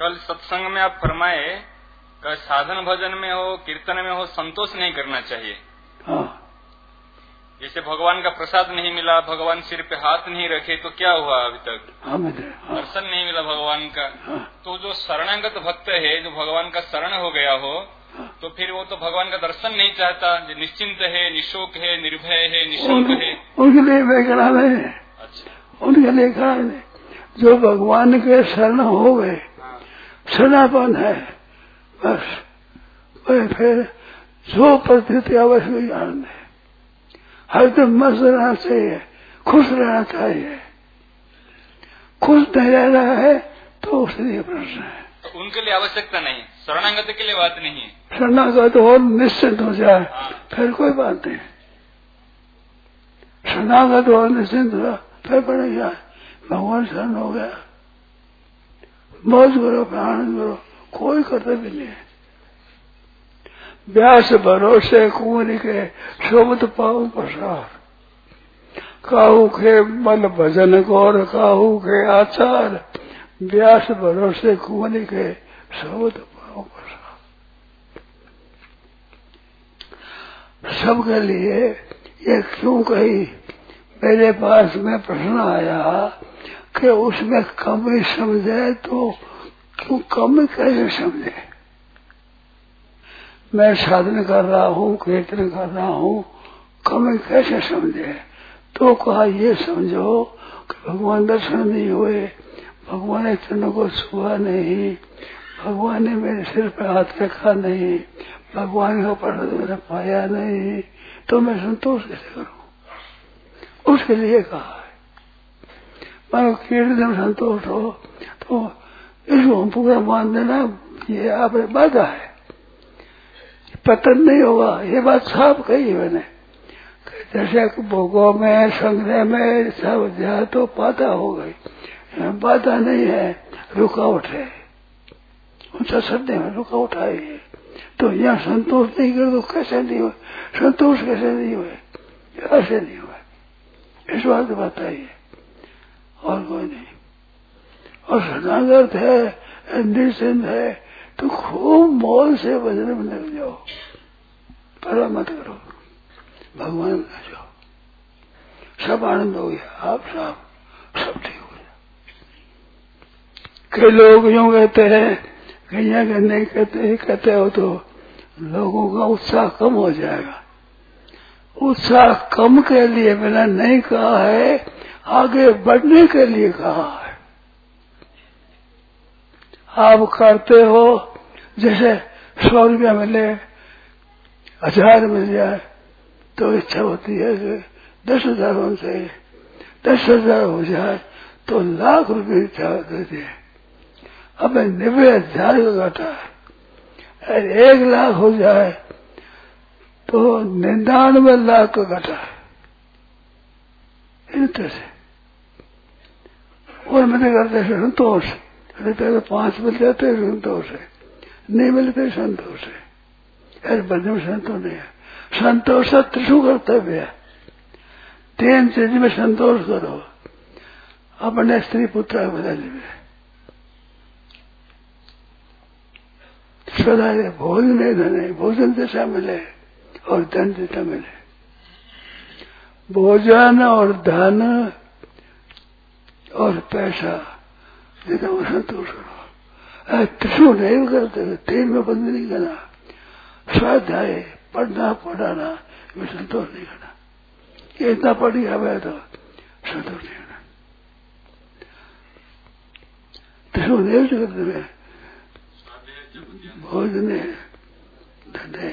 कल सत्संग में आप फरमाए का साधन भजन में हो कीर्तन में हो संतोष नहीं करना चाहिए। हाँ। जैसे भगवान का प्रसाद नहीं मिला भगवान सिर पे हाथ नहीं रखे तो क्या हुआ अभी तक? हाँ हाँ। दर्शन नहीं मिला भगवान का। हाँ। तो जो शरणागत भक्त है जो भगवान का शरण हो गया हो तो फिर वो तो भगवान का दर्शन नहीं चाहता। जो निश्चिंत है निशोक है निर्भय है निशुल्क है। उनके लिए अच्छा। उनके लिए जो भगवान के शरण हो गए हाँ शरणापन है। बस वे फिर जो परिस्थिति अवश्य भी आनंद है हरदम मस्त रहना चाहिए खुश रहना चाहिए। खुश नहीं रह रहा है तो उसके लिए प्रश्न है। उनके लिए आवश्यकता नहीं शरणागत के लिए बात नहीं है। शरणागत और निश्चिंत हो जाए फिर कोई बात नहीं। शरणागत और निश्चिंत हो फिर जाए। भगवान शरण हो गया। मौज करो आनंद करो, कोई कर्तव्य नहीं है। व्यास भरोसे कुंवरी के शोभत पाऊ प्रसार काहू के मल भजन गौर, काहू के आचार, व्यास भरोसे कुंवरी के शोभत पाऊ प्रसार सबके लिए ये क्यों कही? मेरे पास में प्रश्न आया कि उसमें कमी समझे तो क्यों कमी कैसे समझे? मैं साधन कर रहा हूँ, कीर्तन कर रहा हूँ कमी कैसे समझे? तो कहा, ये समझो कि भगवान दर्शन नहीं हुए, भगवान ने चरण को छुआ नहीं, भगवान ने मेरे सिर पर हाथ रखा नहीं, भगवान का पढ़ मैंने पाया नहीं तो मैं संतोष कैसे करूँ? उसके लिए कहा। मानो कीर्तन संतोष हो तो इसको हम पूरा मान देना ये आप बाधा है। पतन नहीं होगा, ये बात साफ़ कही मैंने। जैसे भोगों में, संग्रह में, सब जाए तो बाधा हो गई। बाधा नहीं है, रुकावट है। ऊँचा सदे में रुकावट आई है। तो यहाँ संतोष नहीं कर तो कैसे नहीं हुए? संतोष कैसे नहीं हुए? ऐसे नहीं हुए। इस बात बताइए और कोई नहीं। और शरणागत है निश्चिंत है तो खूब मोल से भजन में लग जाओ। परा मत करो। भगवान में जाओ। सब आनंद हो गया। आप सब सब ठीक हो गया। कई लोग यूँ कहते हैं कहीं अगर नहीं कहते कहते हो तो लोगों का उत्साह कम हो जाएगा। उत्साह कम के लिए मैंने नहीं कहा है आगे बढ़ने के लिए कहा है। आप करते हो, जैसे सौ रुपया मिले, हज़ार मिल जाए तो इच्छा होती है कि दस हज़ार चाहिए दस हज़ार हो जाए तो लाख रुपये इच्छा होती है। अब नब्बे हज़ार का घाटा है। एक लाख हो जाए तो निन्यानवे लाख का घाटा है। इस तरह से। और मैंने करते संतोष रुपये तो पाँच मिल जाते संतोष है। नहीं मिलते संतोष है। यार बंधु में संतोष नहीं है। संतोष त्रिशु कर्तव्य है। तीन चीज़ में संतोष करो। अपने स्त्री पुत्र बदल में सदा भोजन धन है भोजन जैसा मिले और धन जैसा मिले। भोजन और धन और पैसा जैसा वो संतोष करो। त्रिशु नहीं करते तेल में बंद नहीं करना। स्वाध्याय, पढ़ना, पढ़ाना में संतोष नहीं करना। ये इतना पढ़ गया मैं तो संतोष नहीं करना। त्रिशु नहीं करते मैं भोजने धने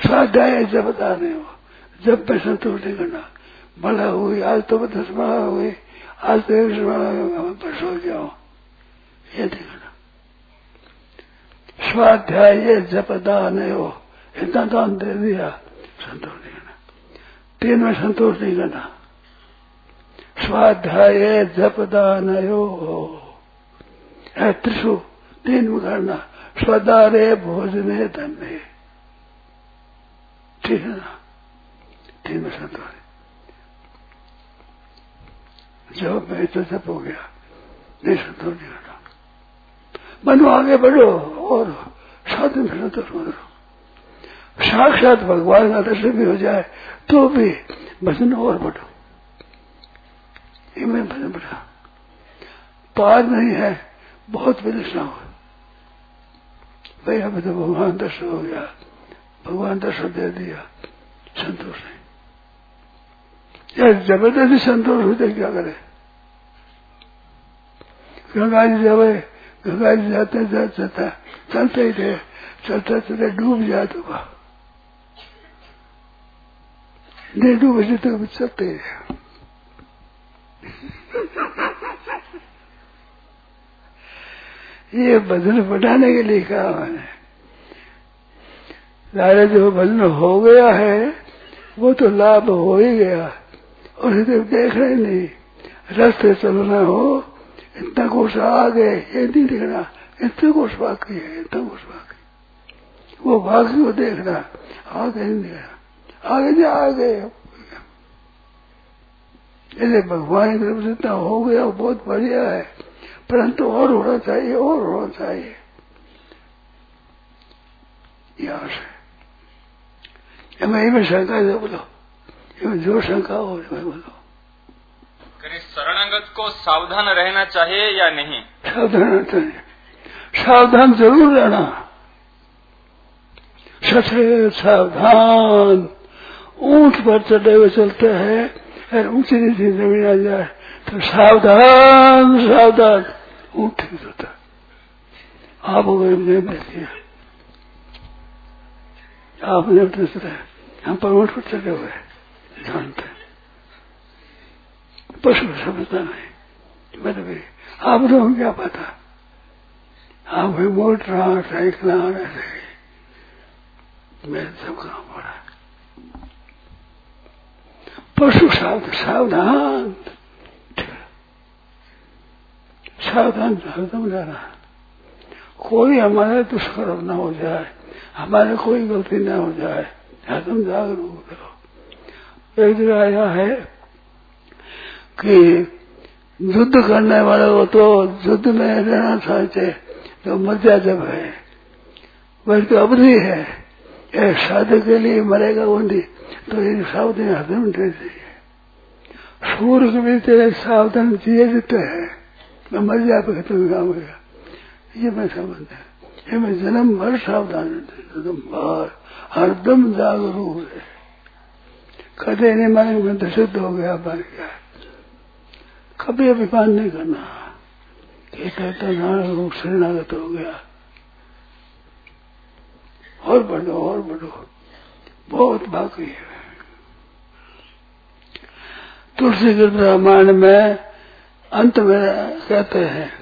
स्वाध्याय जबता नहीं हो, जब पे संतोष नहीं करना। बड़ा हुई, आज तो बड़ा हुई। आज तो एक बड़ा पर सो जाओ ये करना स्वाध्याय जपदा नहीं हो। इतना दान दे दिया। संतोष नहीं करना। तीन में संतोष नहीं करना। स्वाध्याय जपदा नहीं हो। त्रिशु, तीन में करना। स्वदारे भोजने धन्य। ठीक है ना? तीन में संतोष। जब मैं तो जब हो गया। नहीं संतोष नहीं करना बनो, आगे बढ़ो, और साधन संतोष मत रहो साक्षात भगवान का दर्शन भी हो जाए तो भी भजन और बढ़ो। इनमें भजन बढ़ा। पार नहीं है, बहुत विलक्षण हो। भाई तो भगवान दर्शन हो गया। भगवान दर्शन दे दिया। संतोष नहीं। या ज़बरदस्ती संतोष होते क्या करे? गंगा जी जब गंगा जी जाते जाते चलते ही थे, चलते चलते डूब तो वह। नहीं डूब तक तो चलते ही ये भजन बढ़ाने के लिए कहा मैंने। सारे जो भजन हो गया है, वो तो लाभ हो ही गया। और देख रहे नहीं, रास्ते चलना हो इतना कोष आ गए ये नहीं देखना। इतने कोष बाकी है, इतना कोष बाकी वो बाकी को देखना, आगे नहीं देखना। आगे जा आगे। इसलिए भगवान की तरफ़ से इतना हो गया बहुत बढ़िया है। परंतु और होना चाहिए, और होना चाहिए। यहाँ मैं में शंका बोलो। जो शंका हो बोलो। शरणागत को सावधान रहना चाहिए या नहीं? सावधान चाहिए। सावधान ज़रूर रहना। सचरे सावधान। ऊँट पर चढ़े हुए चलते हैं और ऊँची नीचे ज़मीन आ जाए तो सावधान सावधान। ऊँट नहीं होता आप हो। गए मैं बैठिए आपने दूसरे हम पर ऊँट पर चढ़े हुए जानते पशु समझता नहीं मैंने भी, आप लोगों क्या पता? आप भी मोटर साइकिल ऐसे मेरे सब काम हो रहा पशु सावधान। सावधान सावधान सावधान जाना कोई हमारे दुष्कर्म ना हो जाए, हमारे कोई गलती ना हो जाए, हरदम जागरूक रहो। एक जगह आया है कि युद्ध करने वाले को तो युद्ध में रहना चाहते तो मज़ा जब है। वही तो अवधि है। ये शादी के लिए मरेगा वो नहीं तो ये सावधान हरदम रहती है सूर्य के भी तेरे सावधान जिए देते हैं, मैं मर जाए पे खत्म काम होगा ये मैं समझ है। ये मैं जन्म भर सावधान जन्म भर हरदम जागरूक है। कदे नहीं माने मैं तो शुद्ध हो गया बन गया। कभी अभिमान नहीं करना। ये कहता नारायण रूप शरणागत हो गया। और बढ़ो और बढ़ो। बहुत बाकी है। तुलसी के रामायण में अंत में कहते हैं,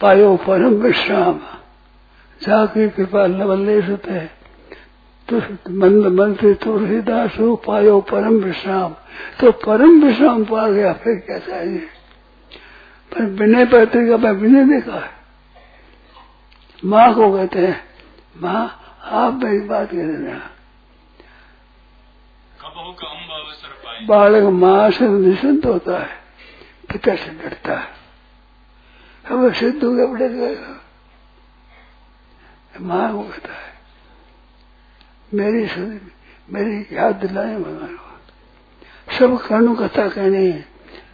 पायो परम विश्राम, जाकी कृपा लवल लवल्ले सुते मंद मंत्री तुलसीदास हो पायो परम विश्राम। तो परम विश्राम पा गया फिर क्या चाहिए? पर विनय पत्रिका में विनय देखा है। माँ को कहते हैं माँ आप मेरी बात कह देना बालक माँ से निश्चिंत होता है पिता से डरता है। अब सिद्ध हो गया गएगा माँ को कहता है मेरी मेरी याद दिलाए भगवान। सब कर्णों कथा कहनी है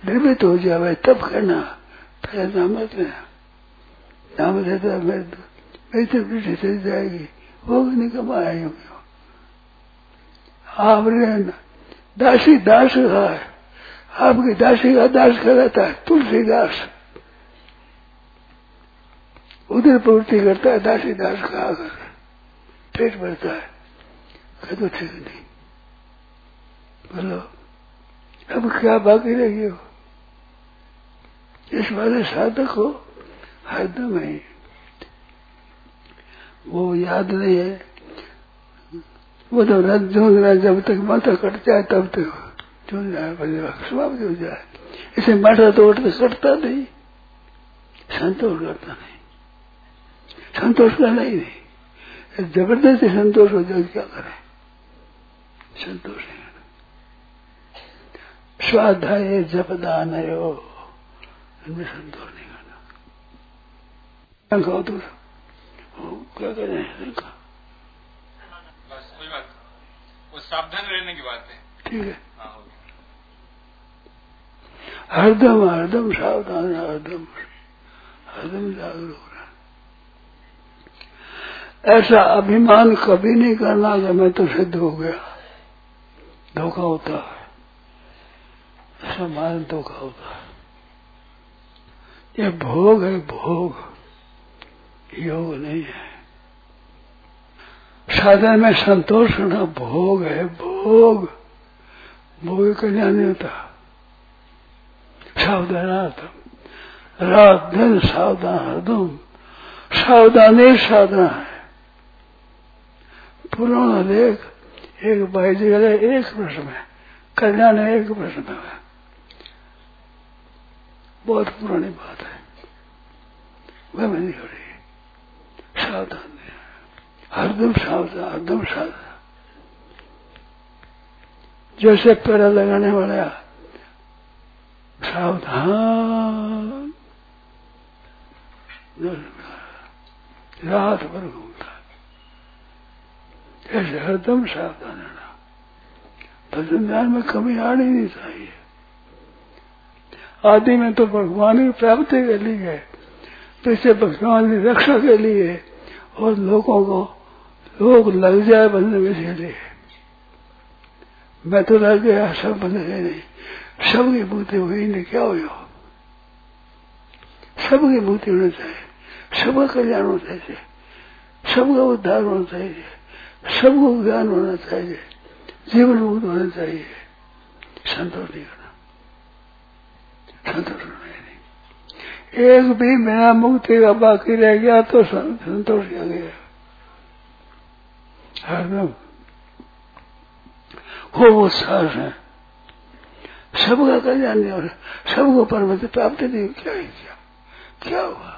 निर्मित हो जाए तब कहना, पहले नाम लेना नाम लेता मेरे मेरी तो पीछे चली जाएगी वो भी नहीं कमाया यूँ आपने दासी दास है। आपकी दासी का दास कहलाता है, तुलसी दास। उधर प्रवृत्ति करता है, दासी दास का आकर पेट भरता है। तो ठीक नहीं बोलो, अब क्या बाकी रही हो इस वाले साधक हो हरदम है वो याद नहीं है। वो तो रथ झूंझ रहा जब तक माथा कट जाए, तब तक झूंझ जाए समाप्त हो जाए। इसे माथा तो उठ कटता नहीं, संतोष करता नहीं। संतोष करना ही नहीं। ज़बरदस्ती संतोष हो जाए, क्या करें? संतोष नहीं स्वाध्याय जपदान इनमें संतोष नहीं करना। कहो तो क्या कह रहे हैं? बस कोई बात वो सावधान रहने की बात है। ठीक है। हाँ हरदम हरदम सावधान हरदम। हरदम जागरूक रहना ऐसा अभिमान कभी नहीं करना कि मैं तो सिद्ध हो गया। धोखा होता है। ऐसा मान धोखा होता है। ये भोग है भोग। योग नहीं है। साधन में संतोष होना भोग है भोग। भोग कल्याण नहीं होता। सावधानार्थम रात दिन सावधान हरदम। सावधानी साधना है। पुराना लेख एक बाई जगह एक प्रश्न है। कल्याण एक प्रश्न है। बहुत पुरानी बात है। वह नहीं हो रही। सावधान हरदम सावधान हरदम सावधान। जैसे पैरा लगाने वाला सावधान। रात भर घूमता ऐसे हरदम सावधान रहना। भजन ध्यान में कमी आनी नहीं चाहिए। आदि में तो भगवान की प्राप्ति के लिए है पीछे भगवान की रक्षा के लिए और लोगों को लोग लग जाए बंधन में लिए। मैं तो लग गया, सब बंद गए नहीं। सबकी बुद्धि हुई नहीं, क्या हुई हुआ सबकी बुद्धि होनी चाहिए, सबका कल्याण होना चाहिए, सबका उद्धार होना चाहिए। सबको ज्ञान होना चाहिए, जीवन मुक्त होना चाहिए। संतोष नहीं करना संतोष होना नहीं। एक भी मेरा मुक्ति का बाकी रह गया तो संतोष किया गया। हरदम वो सास है। सबका कल्याण नहीं हो रहा। सबको परमति प्राप्ति नहीं क्या क्या? क्या हुआ?